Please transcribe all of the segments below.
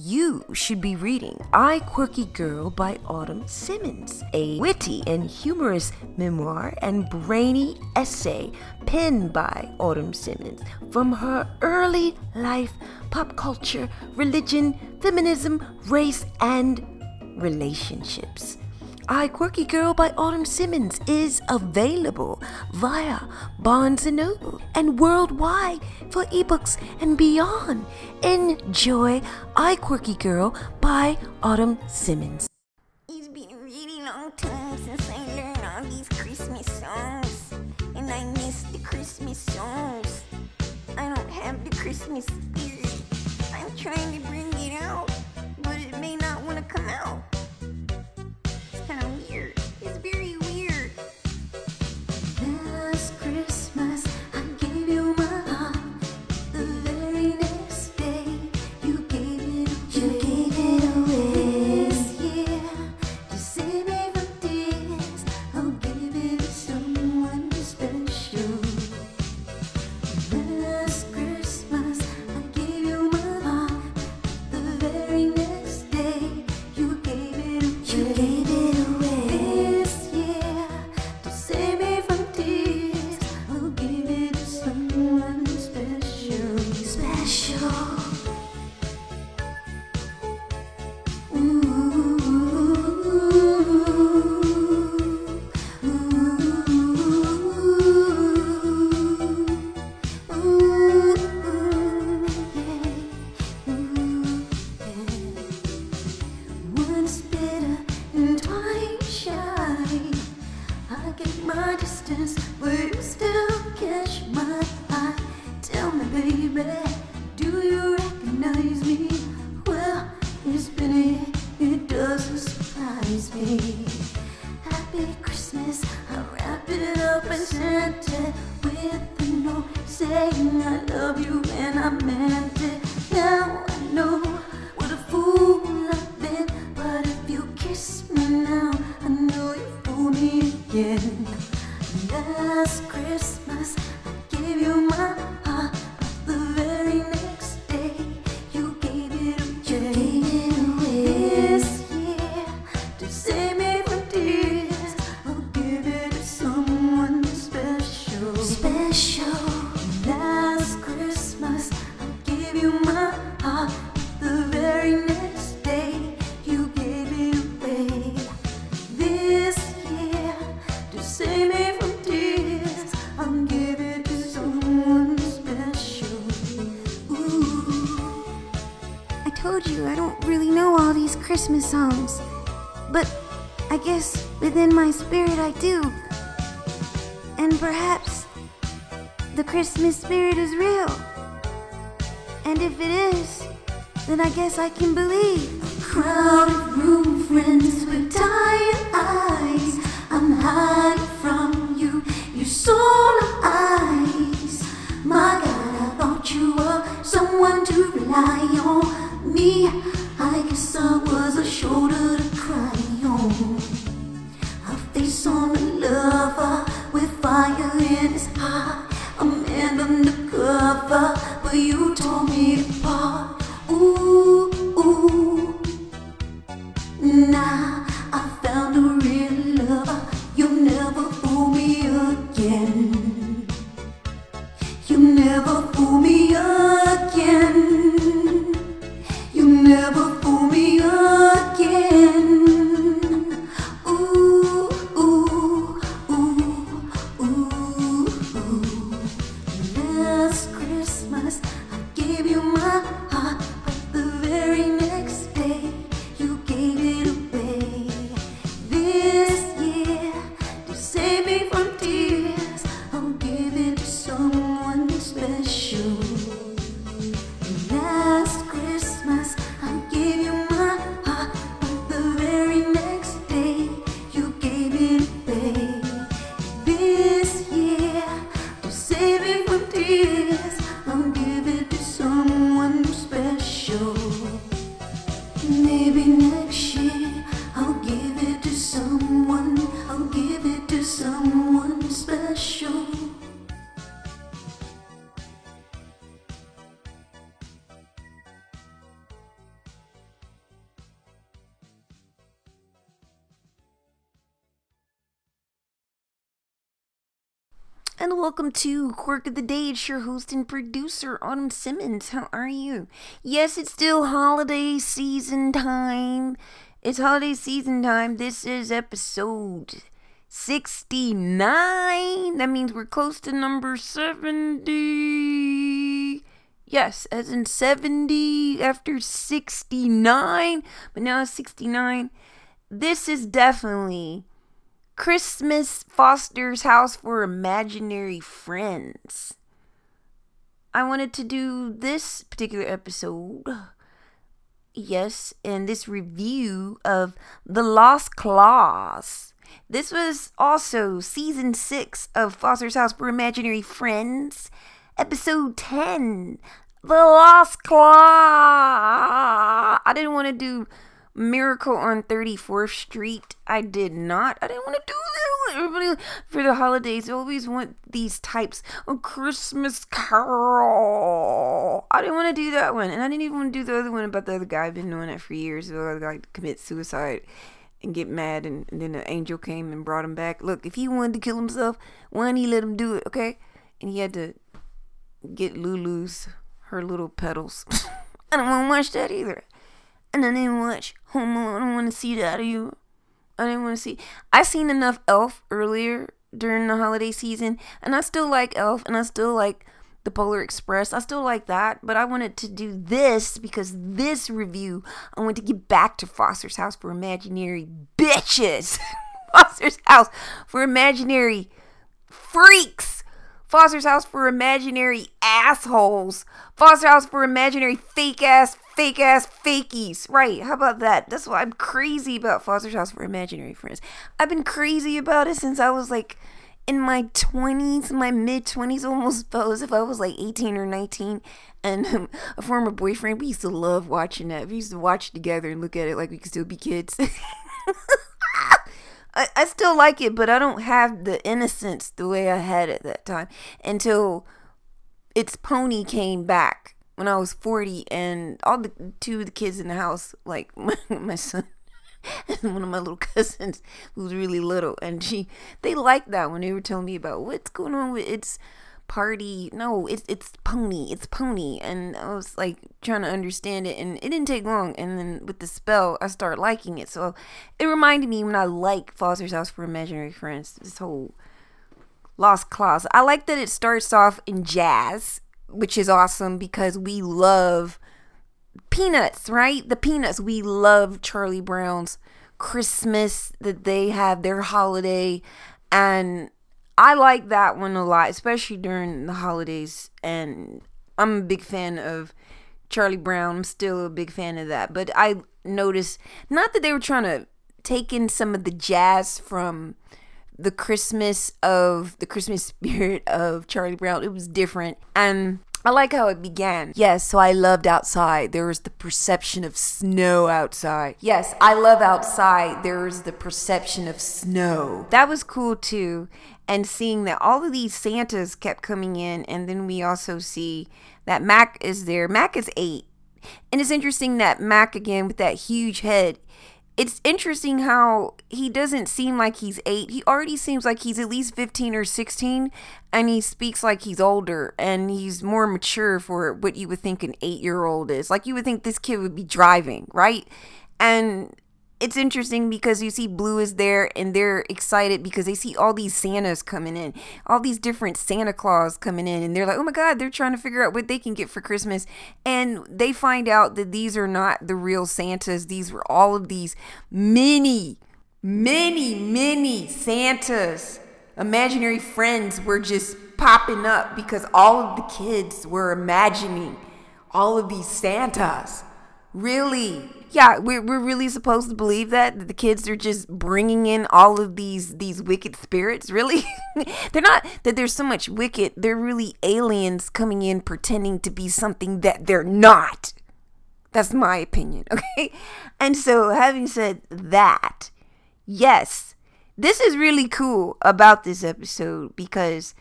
You should be reading I Quirky Girl by Autumn Simmons, a witty and humorous memoir and brainy essay penned by Autumn Simmons from her early life, pop culture, religion, feminism, race, and relationships. I Quirky Girl by Autumn Simmons is available via Barnes & Noble and worldwide for ebooks and beyond. Enjoy I Quirky Girl by Autumn Simmons. It's been a really long time since I learned all these Christmas songs, and I miss the Christmas songs. I don't have the Christmas spirit. I'm trying to bring it out, but it may not want to come out. again. Last Christmas, I gave you my heart. Welcome to Quirk of the Day. It's your host and producer, Autumn Simmons. How are you? Yes, it's still holiday season time. It's holiday season time. This is episode 69. That means we're close to number 70. Yes, as in 70 after 69, but now it's 69. This is definitely Christmas Foster's House for Imaginary Friends. I wanted to do this particular episode, yes, and this review of The Lost Claus. This was also season six of Foster's House for Imaginary Friends, episode 10, The Lost Claus. I didn't want to do Miracle on 34th Street. I did not. I didn't want to do that. Everybody for the holidays always want these types of Christmas Carol. I didn't want to do that one, and I didn't even want to do the other one about the other guy. I've been doing that for years. The other guy commit suicide and get mad, and, and then the angel came and brought him back. Look, if he wanted to kill himself, why didn't he let him do it? Okay, and he had to get Lulu's her little petals. I don't want to watch that either. And I didn't watch Home Alone. I don't want to see that. Are you? I didn't want to see. I seen enough Elf earlier during the holiday season, and I still like Elf, and I still like the Polar Express. I still like that, but I wanted to do this because this review, I want to get back to Foster's House for Imaginary Bitches. Foster's House for Imaginary Freaks. Foster's House for Imaginary Assholes. Foster's House for Imaginary Fake Ass fake ass fakies. Right. How about that? That's why I'm crazy about Foster's House for Imaginary Friends. I've been crazy about it since I was like in my 20s, my mid 20s, almost as if I was like 18 or 19. And um, a former boyfriend, we used to love watching that. We used to watch together and look at it like we could still be kids. I, I still like it, but I don't have the innocence the way I had at that time until It's Pony came back when I was 40 and all the two of the kids in the house, like my, my son and one of my little cousins who was really little and she they liked that when they were telling me about what's going on with its party no it's it's pony it's pony and i was like trying to understand it and it didn't take long and then with the spell i started liking it so it reminded me when i like foster's house for imaginary friends this whole lost Claus i like that it starts off in jazz which is awesome because we love peanuts, right? The peanuts. We love Charlie Brown's Christmas that they have their holiday and I like that one a lot, especially during the holidays and I'm a big fan of Charlie Brown. I'm still a big fan of that. But I noticed not that they were trying to take in some of the jazz from the Christmas of the Christmas spirit of Charlie Brown. It was different. And I like how it began. Yes, so I loved outside. There was the perception of snow outside. Yes, I love outside. There was the perception of snow. That was cool too. And seeing that all of these Santas kept coming in, and then we also see that Mac is there. Mac is eight. And it's interesting that Mac, again, with that huge head, it's interesting how he doesn't seem like he's eight. He already seems like he's at least 15 or 16, and he speaks like he's older and he's more mature for what you would think an eight year old is. Like you would think this kid would be driving, right? And it's interesting because you see Bloo is there and they're excited because they see all these Santas coming in, all these different Santa Claus coming in, and they're like, oh my God, they're trying to figure out what they can get for Christmas. And they find out that these are not the real Santas, these were all of these mini, many, many Santas. Imaginary friends were just popping up because all of the kids were imagining all of these Santas. Really? yeah, we're, we're really supposed to believe that, that the kids are just bringing in all of these these wicked spirits. Really, they're not that there's so much wicked. They're really aliens coming in pretending to be something that they're not. That's my opinion. Okay, and so having said that, yes, this is really cool about this episode because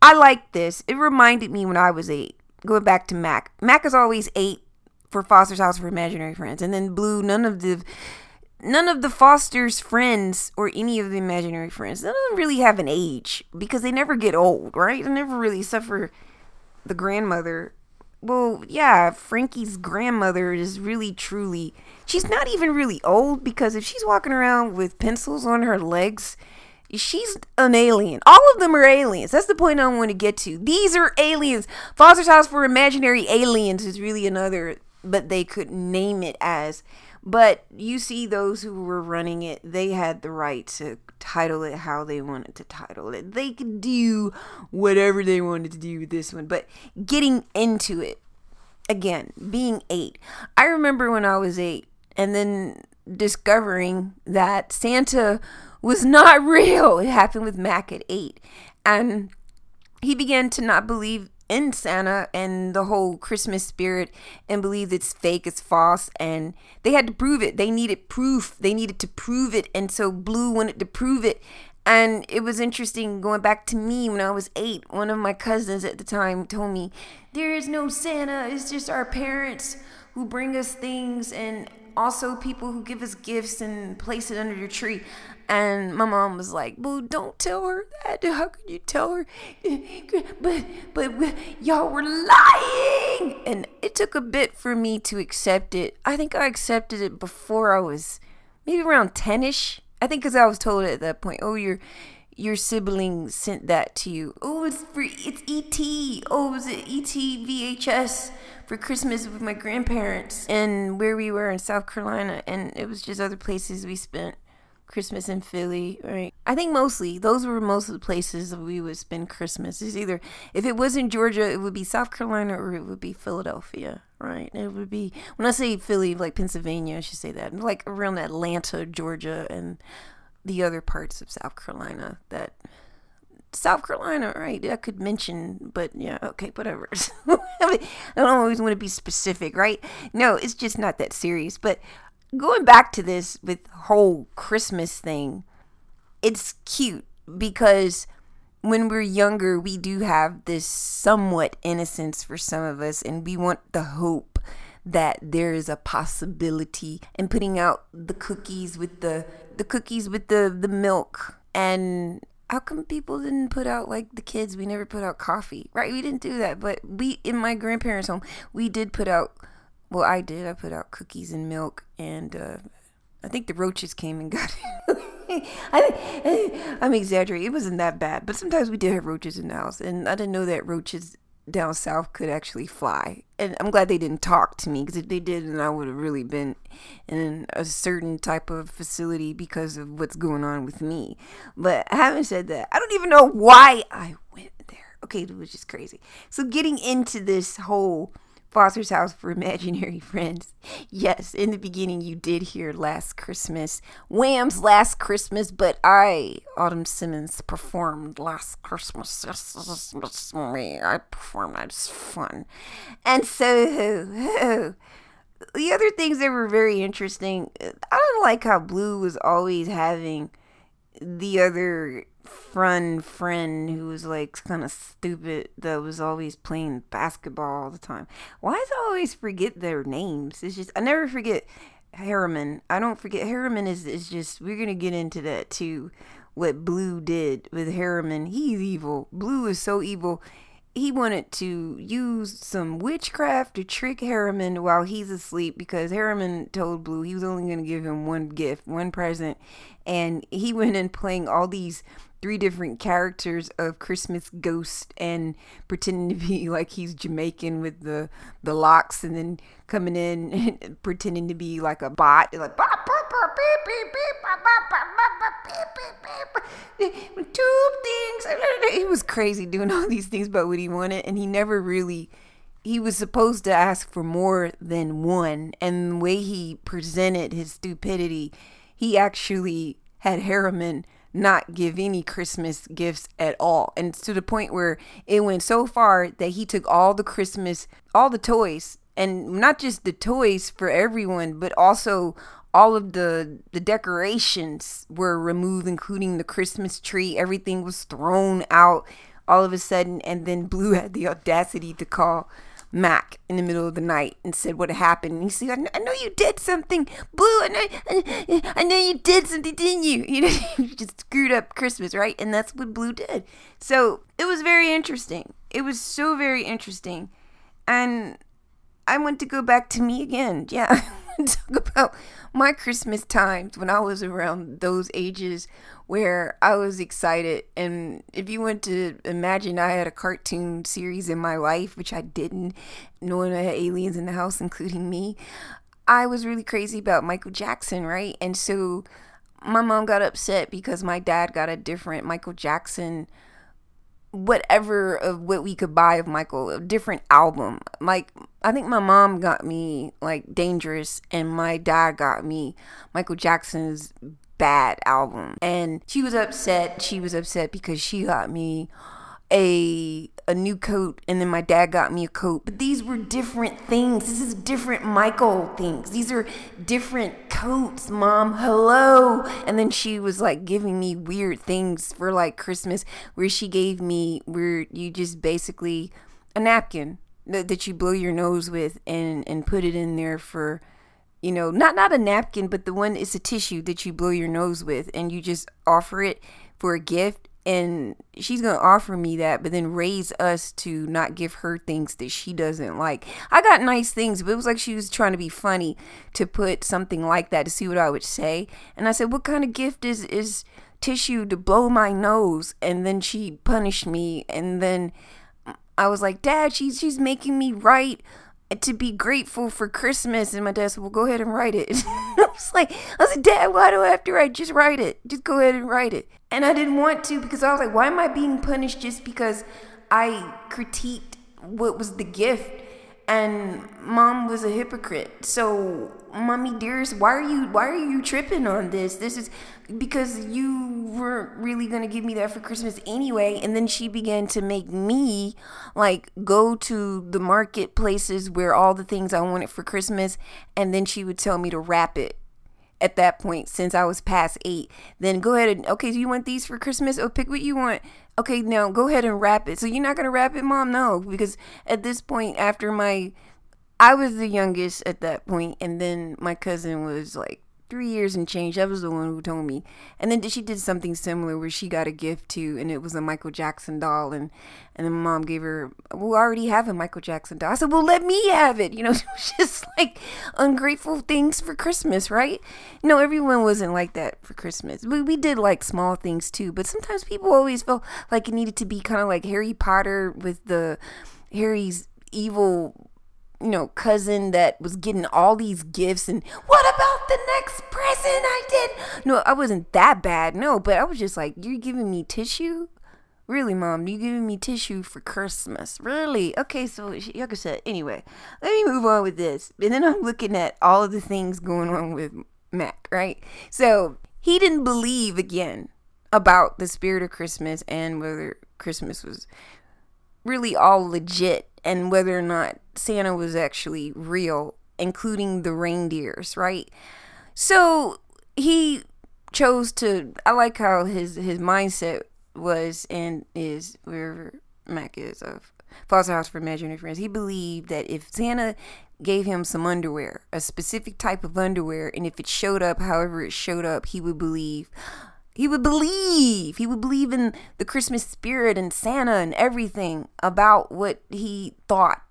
I like this. It reminded me when I was eight. Going back to Mac. Mac is always eight for Foster's House for Imaginary Friends. And then Bloo, none of the none of the Foster's friends or any of the imaginary friends, none of them really have an age because they never get old, right? They never really suffer the grandmother. Well, yeah, Frankie's grandmother is really truly. She's not even really old because if she's walking around with pencils on her legs, she's an alien. All of them are aliens. That's the point I want to get to. These are aliens. Foster's House for Imaginary Aliens is really another, but they couldn't name it as. But you see, those who were running it, they had the right to title it how they wanted to title it. They could do whatever they wanted to do with this one. But getting into it, again, being eight, I remember when I was eight and then discovering that Santa was not real. It happened with Mac at eight. And he began to not believe in Santa and the whole Christmas spirit and believe it's fake, it's false, and they had to prove it. They needed proof. They needed to prove it, and so Bloo wanted to prove it. And it was interesting going back to me when I was eight. One of my cousins at the time told me, There is no Santa, it's just our parents who bring us things and also people who give us gifts and place it under your tree. And my mom was like, "Boo, don't tell her that. How can you tell her?" But, but y'all were lying, and it took a bit for me to accept it. I think I accepted it before I was maybe around ten-ish. I think because I was told at that point, "Oh, your your sibling sent that to you. Oh, it's for it's ET. Oh, was it ET VHS for Christmas with my grandparents and where we were in South Carolina, and it was just other places we spent." Christmas in Philly, right? I think mostly those were most of the places that we would spend Christmas. It's either if it wasn't Georgia, it would be South Carolina or it would be Philadelphia, right? It would be when I say Philly, like Pennsylvania, I should say that, like around Atlanta, Georgia, and the other parts of South Carolina that South Carolina, right? I could mention, but yeah, okay, whatever. I don't always want to be specific, right? No, it's just not that serious. But going back to this with whole Christmas thing, it's cute because when we're younger, we do have this somewhat innocence for some of us, and we want the hope that there is a possibility and putting out the cookies with the the cookies with the the milk. And how come people didn't put out like the kids we never put out coffee? Right we didn't do that but we in my grandparents home we did put out well, I did. I put out cookies and milk, and uh, I think the roaches came and got it. I, I'm exaggerating. It wasn't that bad, but sometimes we did have roaches in the house, and I didn't know that roaches down south could actually fly. And I'm glad they didn't talk to me because if they did, then I would have really been in a certain type of facility because of what's going on with me. But having said that, I don't even know why I went there. Okay, it was just crazy. So getting into this whole Foster's House for Imaginary Friends. Yes, in the beginning you did hear Last Christmas, Wham's Last Christmas, but I, Autumn Simmons, performed Last Christmas. Me. I performed. It's fun. And so, the other things that were very interesting, I don't like how Bloo was always having the other fun friend who was like kind of stupid that was always playing basketball all the time. Why does I always forget their names? It's just I never forget Herriman. I don't forget Herriman is is just we're gonna get into that too. What Bloo did with Herriman, he's evil. Bloo is so evil he wanted to use some witchcraft to trick Herriman while he's asleep because Herriman told Bloo he was only going to give him one gift, one present. And he went in playing all these three different characters of Christmas Ghost and pretending to be like he's Jamaican with the the locks and then coming in and pretending to be like a bot like two things. He was crazy doing all these things about what he wanted and he never really he was supposed to ask for more than one. And the way he presented his stupidity he actually had Herriman not give any Christmas gifts at all. And to the point where it went so far that he took all the Christmas, all the toys, and not just the toys for everyone, but also all of the the decorations were removed including the Christmas tree. Everything was thrown out all of a sudden and then Bloo had the audacity to call Mac in the middle of the night and said what happened. And he said, I know, I you did something, Bloo. I know, I, I know you did something, didn't you? You know, you just screwed up Christmas, right? And that's what Bloo did. So it was very interesting. It was so very interesting. And I want to go back to me again. Yeah. talk about my Christmas times when I was around those ages where I was excited. And if you want to imagine, I had a cartoon series in my life, which I didn't, knowing I had aliens in the house, including me. I was really crazy about Michael Jackson, right? And so my mom got upset because my dad got a different Michael Jackson whatever of what we could buy of Michael, a different album. Like I think my mom got me like Dangerous and my dad got me Michael Jackson's Bad album. And she was upset. She was upset because she got me a a new coat and then my dad got me a coat. But these were different things. This is different michael things. These are different coats. Mom hello. And then she was like giving me weird things for like christmas where she gave me where you just basically a napkin that, that you blow your nose with and and put it in there for you know not not a napkin but the one is a tissue that you blow your nose with and you just offer it for a gift and she's gonna offer me that but then raise us to not give her things that she doesn't like. I got nice things but it was like she was trying to be funny to put something like that to see what i would say. And i said what kind of gift is is tissue to blow my nose? And then she punished me and then i was like dad she's she's making me write to be grateful for Christmas. And my dad said, Well, go ahead and write it. I was like, I said, Dad, why do I have to write? Just write it. Just go ahead and write it. And I didn't want to because I was like, Why am I being punished just because I critiqued what was the gift? And mom was a hypocrite. So, mommy dearest, why are you why are you tripping on this? This is because you weren't really gonna give me that for Christmas anyway. And then she began to make me like go to the marketplaces where all the things I wanted for Christmas, and then she would tell me to wrap it at that point since I was past eight. Then go ahead and okay, do you want these for Christmas? Oh, pick what you want okay, now go ahead and wrap it. So you're not gonna wrap it, mom? No, because at this point, after my, I was the youngest at that point, and then my cousin was like three years and change. That was the one who told me. And then she did something similar where she got a gift too, and it was a Michael Jackson doll. And and then mom gave her, we already have a Michael Jackson doll. I said, well, let me have it. You know, just like ungrateful things for Christmas, right? Know, everyone wasn't like that for Christmas. We, we did like small things too, but sometimes people always felt like it needed to be kind of like Harry Potter with the Harry's evil you know, cousin that was getting all these gifts and what about the next present I did? No, I wasn't that bad. No, but I was just like, you're giving me tissue? Really, mom? You giving me tissue for Christmas? Really? Okay, so I said, anyway, let me move on with this. And then I'm looking at all of the things going on with Mac, right? So he didn't believe again about the spirit of Christmas and whether Christmas was really all legit and whether or not Santa was actually real, including the reindeers, right? So he chose to I like how his his mindset was and is wherever Mac is of Foster House for Imaginary Friends. He believed that if Santa gave him some underwear, a specific type of underwear, and if it showed up however it showed up, he would believe he would believe. He would believe in the Christmas spirit and Santa and everything about what he thought.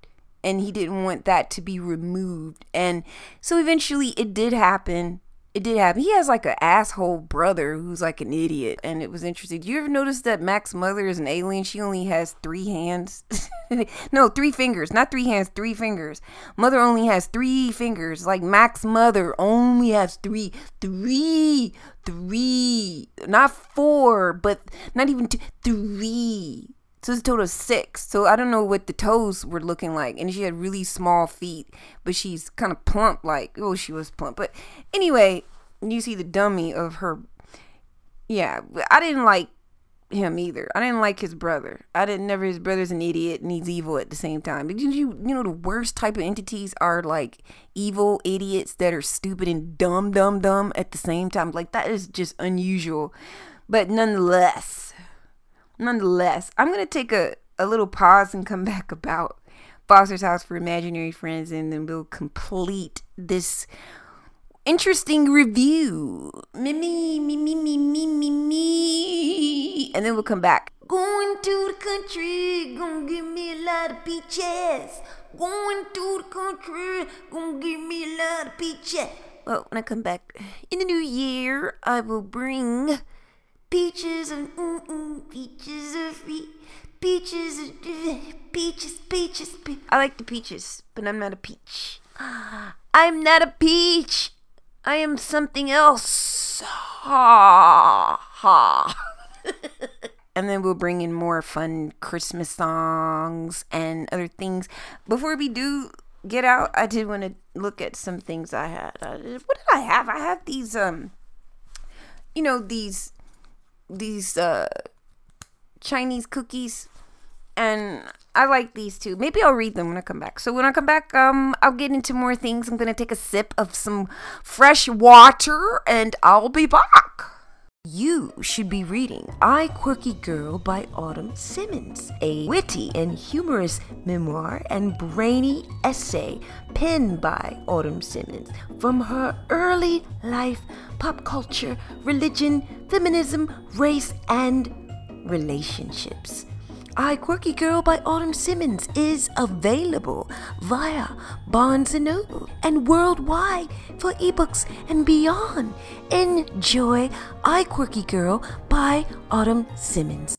And he didn't want that to be removed. And so eventually it did happen it did happen. He has like an asshole brother who's like an idiot, and it was interesting. Do you ever notice that Mac's mother is an alien? She only has three hands. no, three fingers, not three hands, three fingers. Mother only has three fingers. Like Mac's mother only has three, three, three, not four, but not even two, three. So it's a total of six. So I don't know what the toes were looking like. And she had really small feet, but she's kind of plump, like, oh, she was plump. But anyway, you see the dummy of her. Yeah, I didn't like him either. I didn't like his brother. I didn't never his brother's an idiot and he's evil at the same time. But you you know the worst type of entities are like evil idiots that are stupid and dumb dumb dumb at the same time. Like that is just unusual. But nonetheless, nonetheless, I'm going to take a, a little pause and come back about Foster's House for Imaginary Friends, and then we'll complete this interesting review. Me, me, me, me, me, me, me, me. And then we'll come back. Going to the country, gonna give me a lot of peaches. Going to the country, gonna give me a lot of peaches. Well, when I come back in the new year, I will bring Peaches and mm mm, peaches are free. Peaches, peaches, peaches, peaches. I like the peaches, but I'm not a peach. I'm not a peach. I am something else. Ha ha. and then we'll bring in more fun Christmas songs and other things. Before we do get out, I did want to look at some things I had. What did I have? I have these um you know these these uh Chinese cookies and I like these too. Maybe I'll read them when I come back. So when I come back, um, I'll get into more things. I'm gonna take a sip of some fresh water, and I'll be back. You should be reading I Quirky Girl by Autumn Simmons, a witty and humorous memoir and brainy essay penned by Autumn Simmons from her early life, pop culture, religion, feminism, race, and relationships. I Quirky Girl by Autumn Simmons is available via Barnes & Noble and worldwide for ebooks and beyond. Enjoy I Quirky Girl by Autumn Simmons.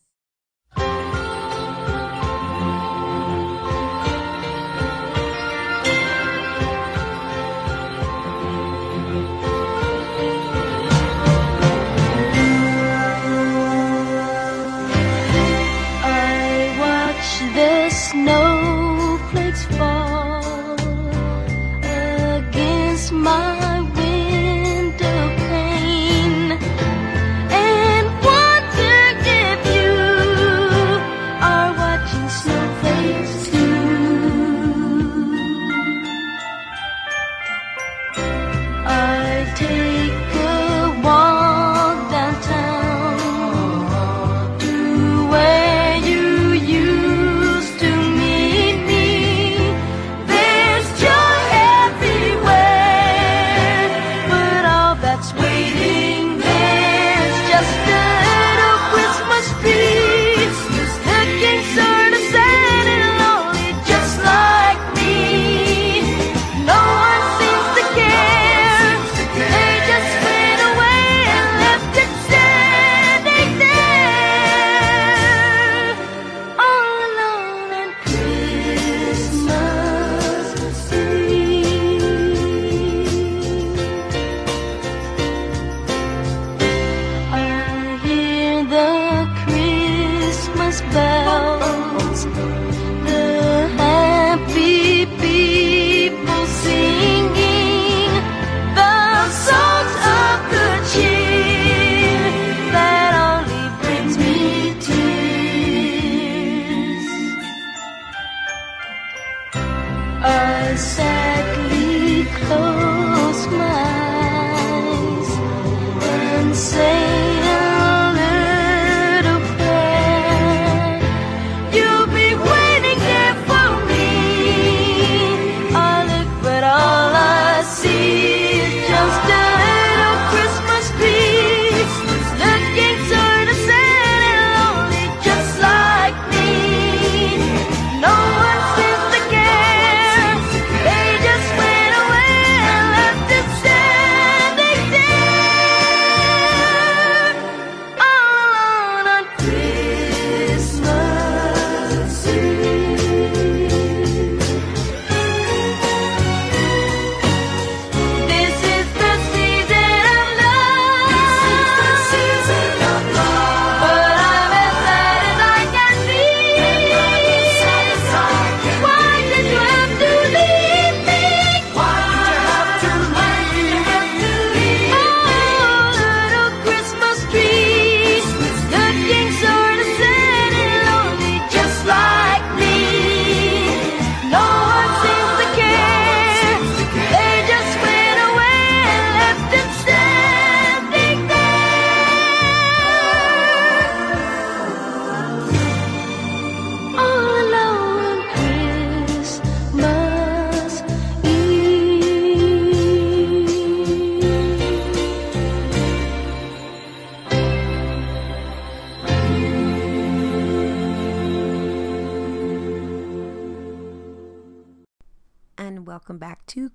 I sadly close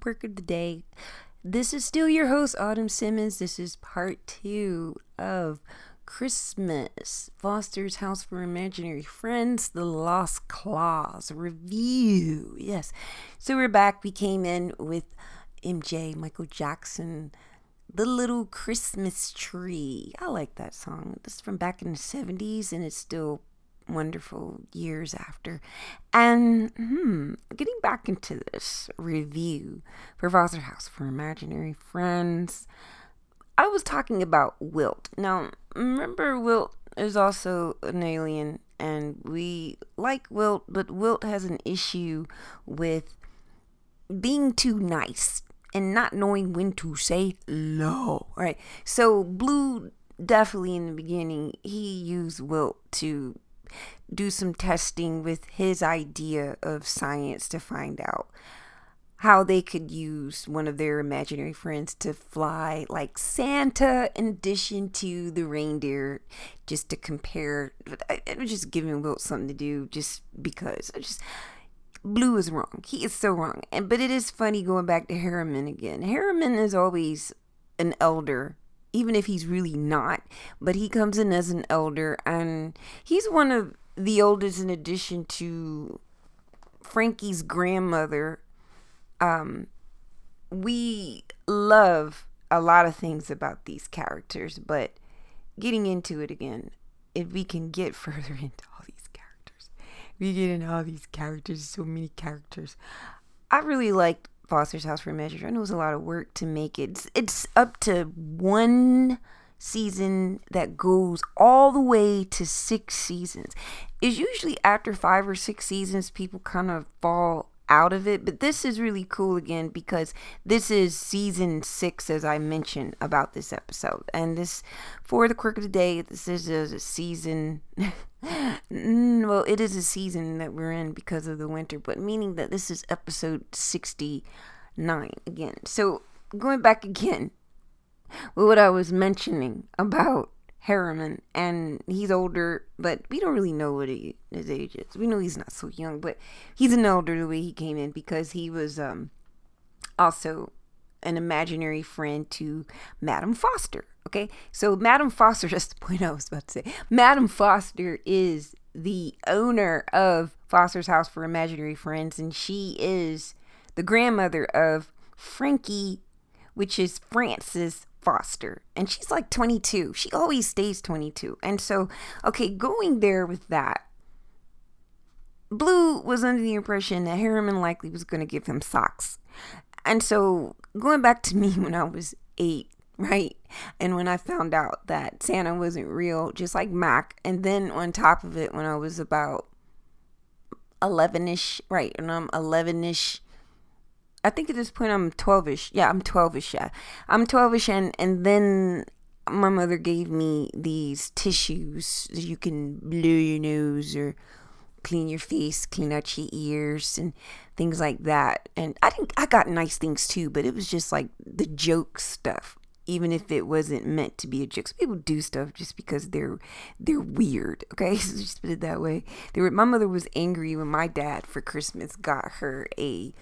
Quirk of the Day. This is still your host, Autumn Simmons. This is part two of Christmas Foster's House for Imaginary Friends, The Lost Claus review. Yes, so we're back. We came in with MJ, Michael Jackson, The Little Christmas Tree. I like that song. This is from back in the 70s and it's still wonderful years after. And hmm, getting back into this review for Foster House for Imaginary Friends, I was talking about Wilt. Now, remember, Wilt is also an alien, and we like Wilt, but Wilt has an issue with being too nice and not knowing when to say no, right? So, Bloo definitely in the beginning, he used Wilt to do some testing with his idea of science to find out how they could use one of their imaginary friends to fly like Santa in addition to the reindeer just to compare I, was just giving Wilt something to do just because I just Bloo is wrong. He is so wrong. And but it is funny going back to Herriman again. Herriman is always an elder even if he's really not, but he comes in as an elder and he's one of the oldest in addition to Frankie's grandmother. Um, we love a lot of things about these characters, but getting into it again, if we can get further into all these characters, we get into all these characters, so many characters. I really liked Foster's House for Measure. I know it was a lot of work to make it. It's, it's up to one season that goes all the way to six seasons. It's usually after five or six seasons, people kind of fall out of it. But this is really cool again because this is season six, as I mentioned about this episode. And this, for the quirk of the day, this is a season. well, it is a season that we're in because of the winter, but meaning that this is episode 69 again. So going back again with what I was mentioning about Herriman, and he's older, but we don't really know what he, his age is. We know he's not so young, but he's an elder the way he came in because he was um, also an imaginary friend to Madame Foster. Okay, so Madame Foster, just the point I was about to say, Madame Foster is the owner of Foster's House for Imaginary Friends, and she is the grandmother of Frankie, which is Francis Foster, and she's like 22. She always stays 22. And so, okay, going there with that, Bloo was under the impression that Herriman likely was going to give him socks. And so, going back to me when I was eight, right? And when I found out that Santa wasn't real, just like Mac, and then on top of it, when I was about 11 ish, right? And I'm 11 ish I think at this point I'm 12ish. Yeah, I'm 12ish. Yeah, I'm 12ish, and and then my mother gave me these tissues that you can blow your nose or clean your face, clean out your ears, and things like that. And I think I got nice things too, but it was just like the joke stuff. Even if it wasn't meant to be a joke, Some people do stuff just because they're they're weird. Okay, so just put it that way. Were, my mother was angry when my dad for Christmas got her a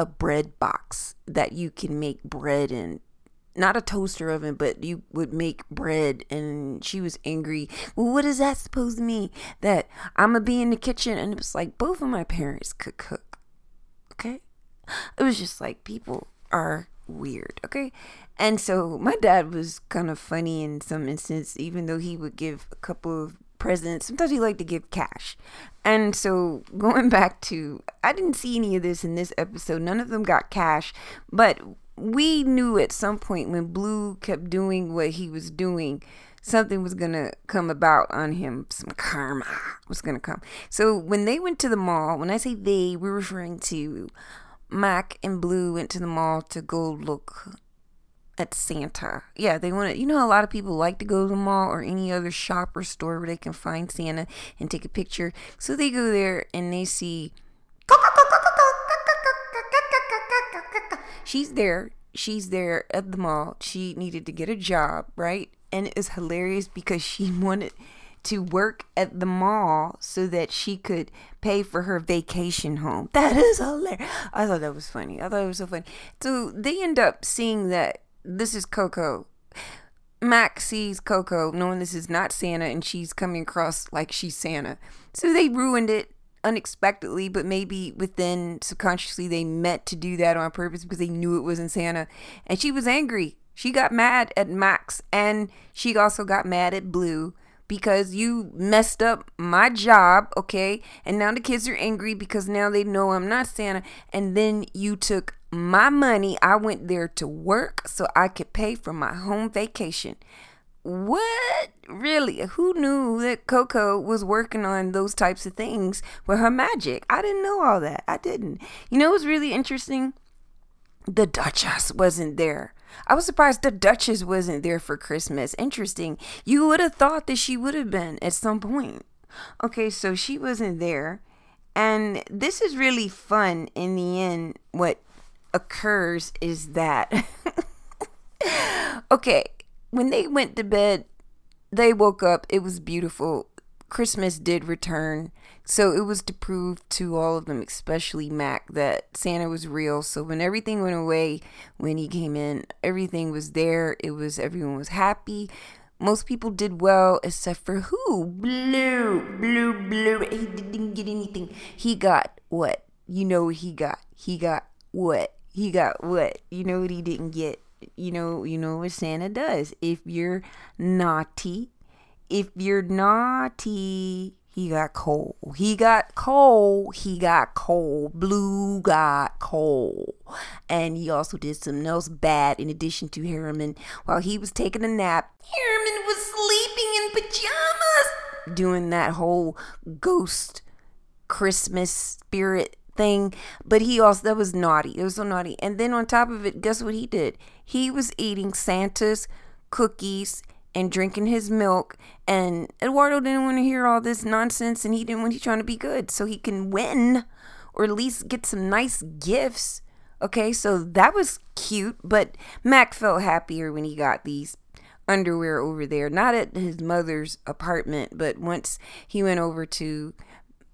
a bread box that you can make bread in not a toaster oven, but you would make bread. And she was angry. Well, what is that supposed to mean? That I'm gonna be in the kitchen, and it was like both of my parents could cook. Okay, it was just like people are weird. Okay, and so my dad was kind of funny in some instance, even though he would give a couple of presents. Sometimes he like to give cash. And so going back to I didn't see any of this in this episode. None of them got cash, but we knew at some point when Bloo kept doing what he was doing, something was going to come about on him. Some karma was going to come. So when they went to the mall, when I say they, we're referring to Mac and Bloo went to the mall to go look at Santa. Yeah, they want to. You know, a lot of people like to go to the mall or any other shop or store where they can find Santa and take a picture. So they go there and they see. She's there. She's there at the mall. She needed to get a job, right? And it was hilarious because she wanted to work at the mall so that she could pay for her vacation home. That is hilarious. I thought that was funny. I thought it was so funny. So they end up seeing that this is Coco. Max sees Coco knowing this is not Santa and she's coming across like she's Santa. So they ruined it unexpectedly, but maybe within subconsciously they meant to do that on purpose because they knew it wasn't Santa. And she was angry. She got mad at Max and she also got mad at Bloo because you messed up my job, okay? And now the kids are angry because now they know I'm not Santa. And then you took my money. I went there to work so I could pay for my home vacation. What? Really? Who knew that Coco was working on those types of things with her magic? I didn't know all that. I didn't. You know what's really interesting? The Duchess wasn't there. I was surprised the Duchess wasn't there for Christmas. Interesting. You would have thought that she would have been at some point. Okay, so she wasn't there. And this is really fun in the end. What occurs is that. okay, when they went to bed, they woke up. It was beautiful. Christmas did return. So it was to prove to all of them, especially Mac, that Santa was real. So when everything went away, when he came in, everything was there. It was everyone was happy. Most people did well, except for who? Bloo, Bloo, Bloo. He didn't get anything. He got what? You know what he got? He got what? He got what? You know what he didn't get? You know, you know what Santa does. If you're naughty, if you're naughty, he got coal. He got coal. He got coal. Bloo got coal. And he also did something else bad in addition to Herriman. While he was taking a nap, Herriman was sleeping in pajamas. Doing that whole ghost Christmas spirit thing. But he also, that was naughty. It was so naughty. And then on top of it, guess what he did? He was eating Santa's cookies and drinking his milk. And Eduardo didn't want to hear all this nonsense and he didn't want, he's trying to be good so he can win or at least get some nice gifts. Okay, so that was cute, but Mac felt happier when he got these underwear over there. Not at his mother's apartment, but once he went over to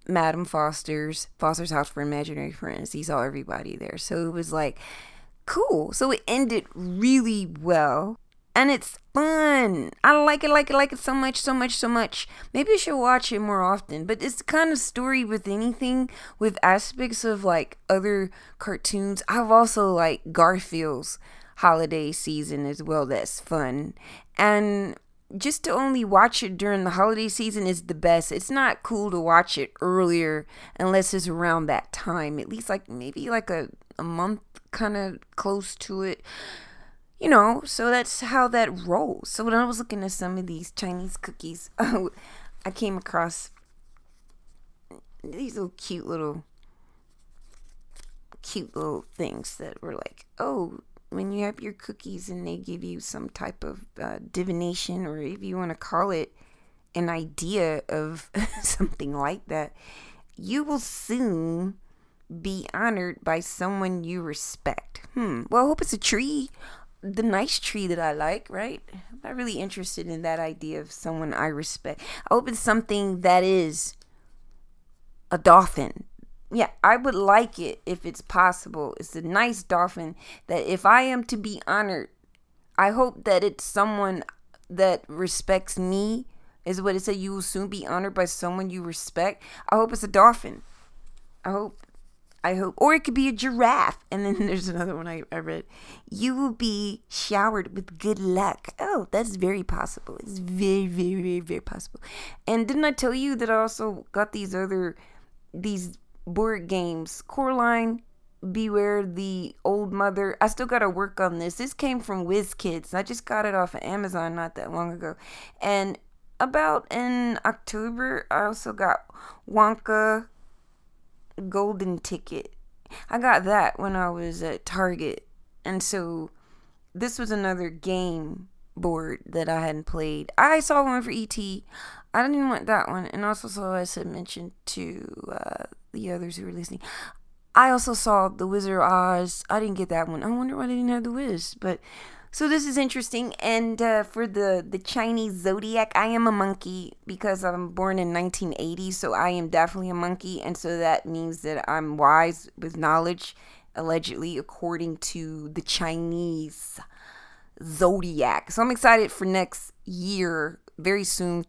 Madame Foster's Foster's house for imaginary friends, he saw everybody there. So it was like cool. So it ended really well and it's fun. I like it, like it, like it so much, so much, so much. Maybe I should watch it more often. But it's the kind of story with anything with aspects of like other cartoons. I've also like Garfield's holiday season as well. That's fun. And just to only watch it during the holiday season is the best. It's not cool to watch it earlier unless it's around that time. At least like maybe like a, a month kind of close to it you know, so that's how that rolls. So when I was looking at some of these Chinese cookies, I came across these little cute little cute little things that were like, oh, when you have your cookies and they give you some type of uh, divination, or if you want to call it an idea of something like that, you will soon be honored by someone you respect. Hmm. Well, I hope it's a tree the nice tree that I like, right? I'm not really interested in that idea of someone I respect. I hope it's something that is a dolphin. Yeah, I would like it if it's possible. It's a nice dolphin that if I am to be honored, I hope that it's someone that respects me, is what it said. You will soon be honored by someone you respect. I hope it's a dolphin. I hope I hope. Or it could be a giraffe. And then there's another one I, I read. You will be showered with good luck. Oh, that's very possible. It's very, very, very, very possible. And didn't I tell you that I also got these other, these board games? Coraline, Beware the Old Mother. I still got to work on this. This came from WizKids. I just got it off of Amazon not that long ago. And about in October, I also got Wonka golden ticket. I got that when I was at Target. And so this was another game board that I hadn't played. I saw one for ET. I didn't even want that one. And also saw, as I mentioned to uh, the others who were listening, I also saw The Wizard of Oz. I didn't get that one. I wonder why they didn't have The Wiz. But So this is interesting, and uh, for the the Chinese zodiac, I am a monkey because I'm born in 1980, so I am definitely a monkey, and so that means that I'm wise with knowledge, allegedly according to the Chinese zodiac. So I'm excited for next year, very soon,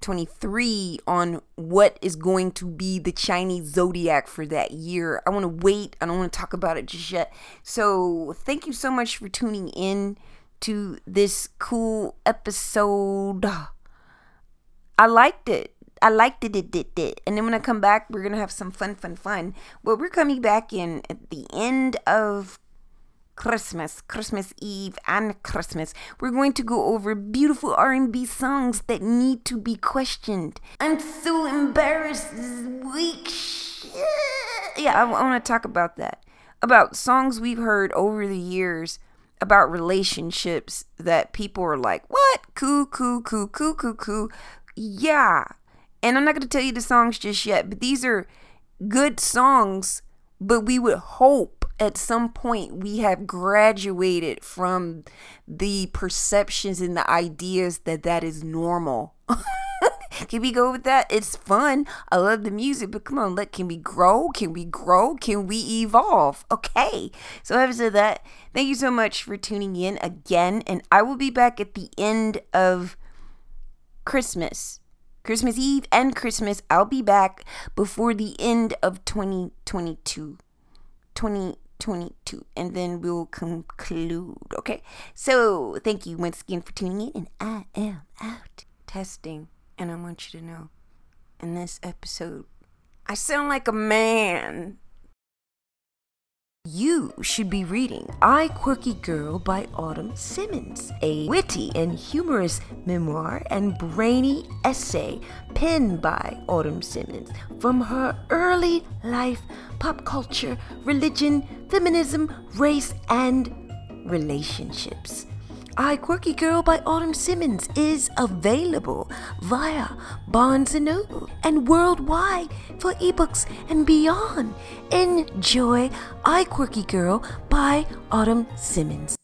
2023, on what is going to be the Chinese zodiac for that year. I want to wait. I don't want to talk about it just yet. So thank you so much for tuning in to this cool episode. I liked it. I liked it, it, it, it. And then when I come back, we're going to have some fun, fun, fun. Well, we're coming back in at the end of Christmas, Christmas Eve, and Christmas. We're going to go over beautiful R&B songs that need to be questioned. I'm so embarrassed this week. Yeah, I, I want to talk about that. About songs we've heard over the years about relationships that people are like, what? Coo, coo, coo, coo, coo, coo. Yeah. And I'm not going to tell you the songs just yet, but these are good songs, but we would hope at some point we have graduated from the perceptions and the ideas that that is normal. can we go with that? It's fun. I love the music, but come on, let can we grow? Can we grow? Can we evolve? Okay. So having said that, thank you so much for tuning in again, and I will be back at the end of Christmas. Christmas Eve and Christmas. I'll be back before the end of 2022. 2022. And then we'll conclude. Okay. So thank you once again for tuning in. And I am out testing. And I want you to know in this episode, I sound like a man. You should be reading I Quirky Girl by Autumn Simmons, a witty and humorous memoir and brainy essay penned by Autumn Simmons from her early life, pop culture, religion, feminism, race, and relationships. I Quirky Girl by Autumn Simmons is available via Barnes & Noble and worldwide for ebooks and beyond. Enjoy I Quirky Girl by Autumn Simmons.